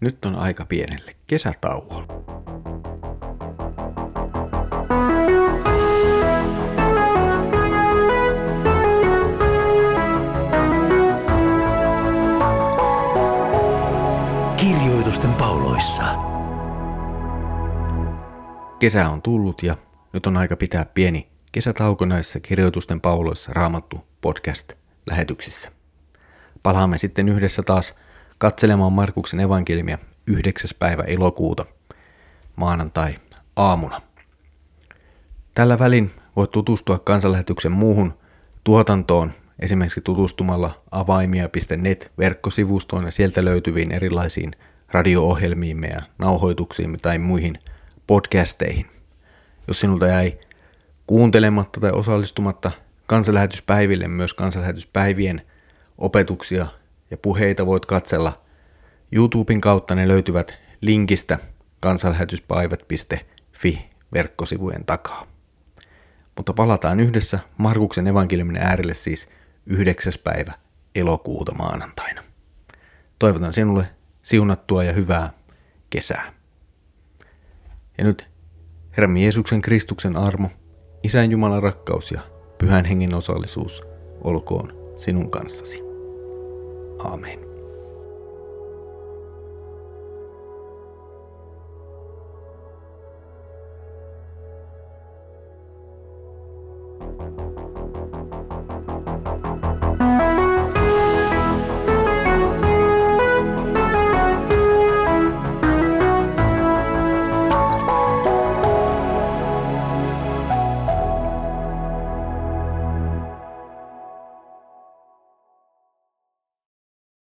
Nyt on aika pienelle kesätauolle. Kirjoitusten pauloissa. Kesä on tullut ja nyt on aika pitää pieni kesätauko näissä Kirjoitusten pauloissa raamattu podcast-lähetyksissä. Palaamme sitten yhdessä taas katselemaan Markuksen evankeliumia 9. päivä elokuuta maanantai aamuna. Tällä välin voit tutustua kansanlähetyksen muuhun tuotantoon esimerkiksi tutustumalla avaimia.net verkkosivustoon ja sieltä löytyviin erilaisiin radio-ohjelmiimme ja nauhoituksiimme tai muihin podcasteihin. Jos sinulta jäi kuuntelematta tai osallistumatta kansanlähetyspäiville myös kansanlähetyspäivien opetuksia ja puheita voit katsella YouTuben kautta. Ne löytyvät linkistä kansanlähetyspäivät.fi verkkosivujen takaa. Mutta palataan yhdessä Markuksen evankeliumin äärelle siis 9. päivä elokuuta maanantaina. Toivotan sinulle siunattua ja hyvää kesää. Ja nyt Herramme Jeesuksen Kristuksen armo, Isän Jumalan rakkaus ja Pyhän Hengen osallisuus olkoon sinun kanssasi. Amen.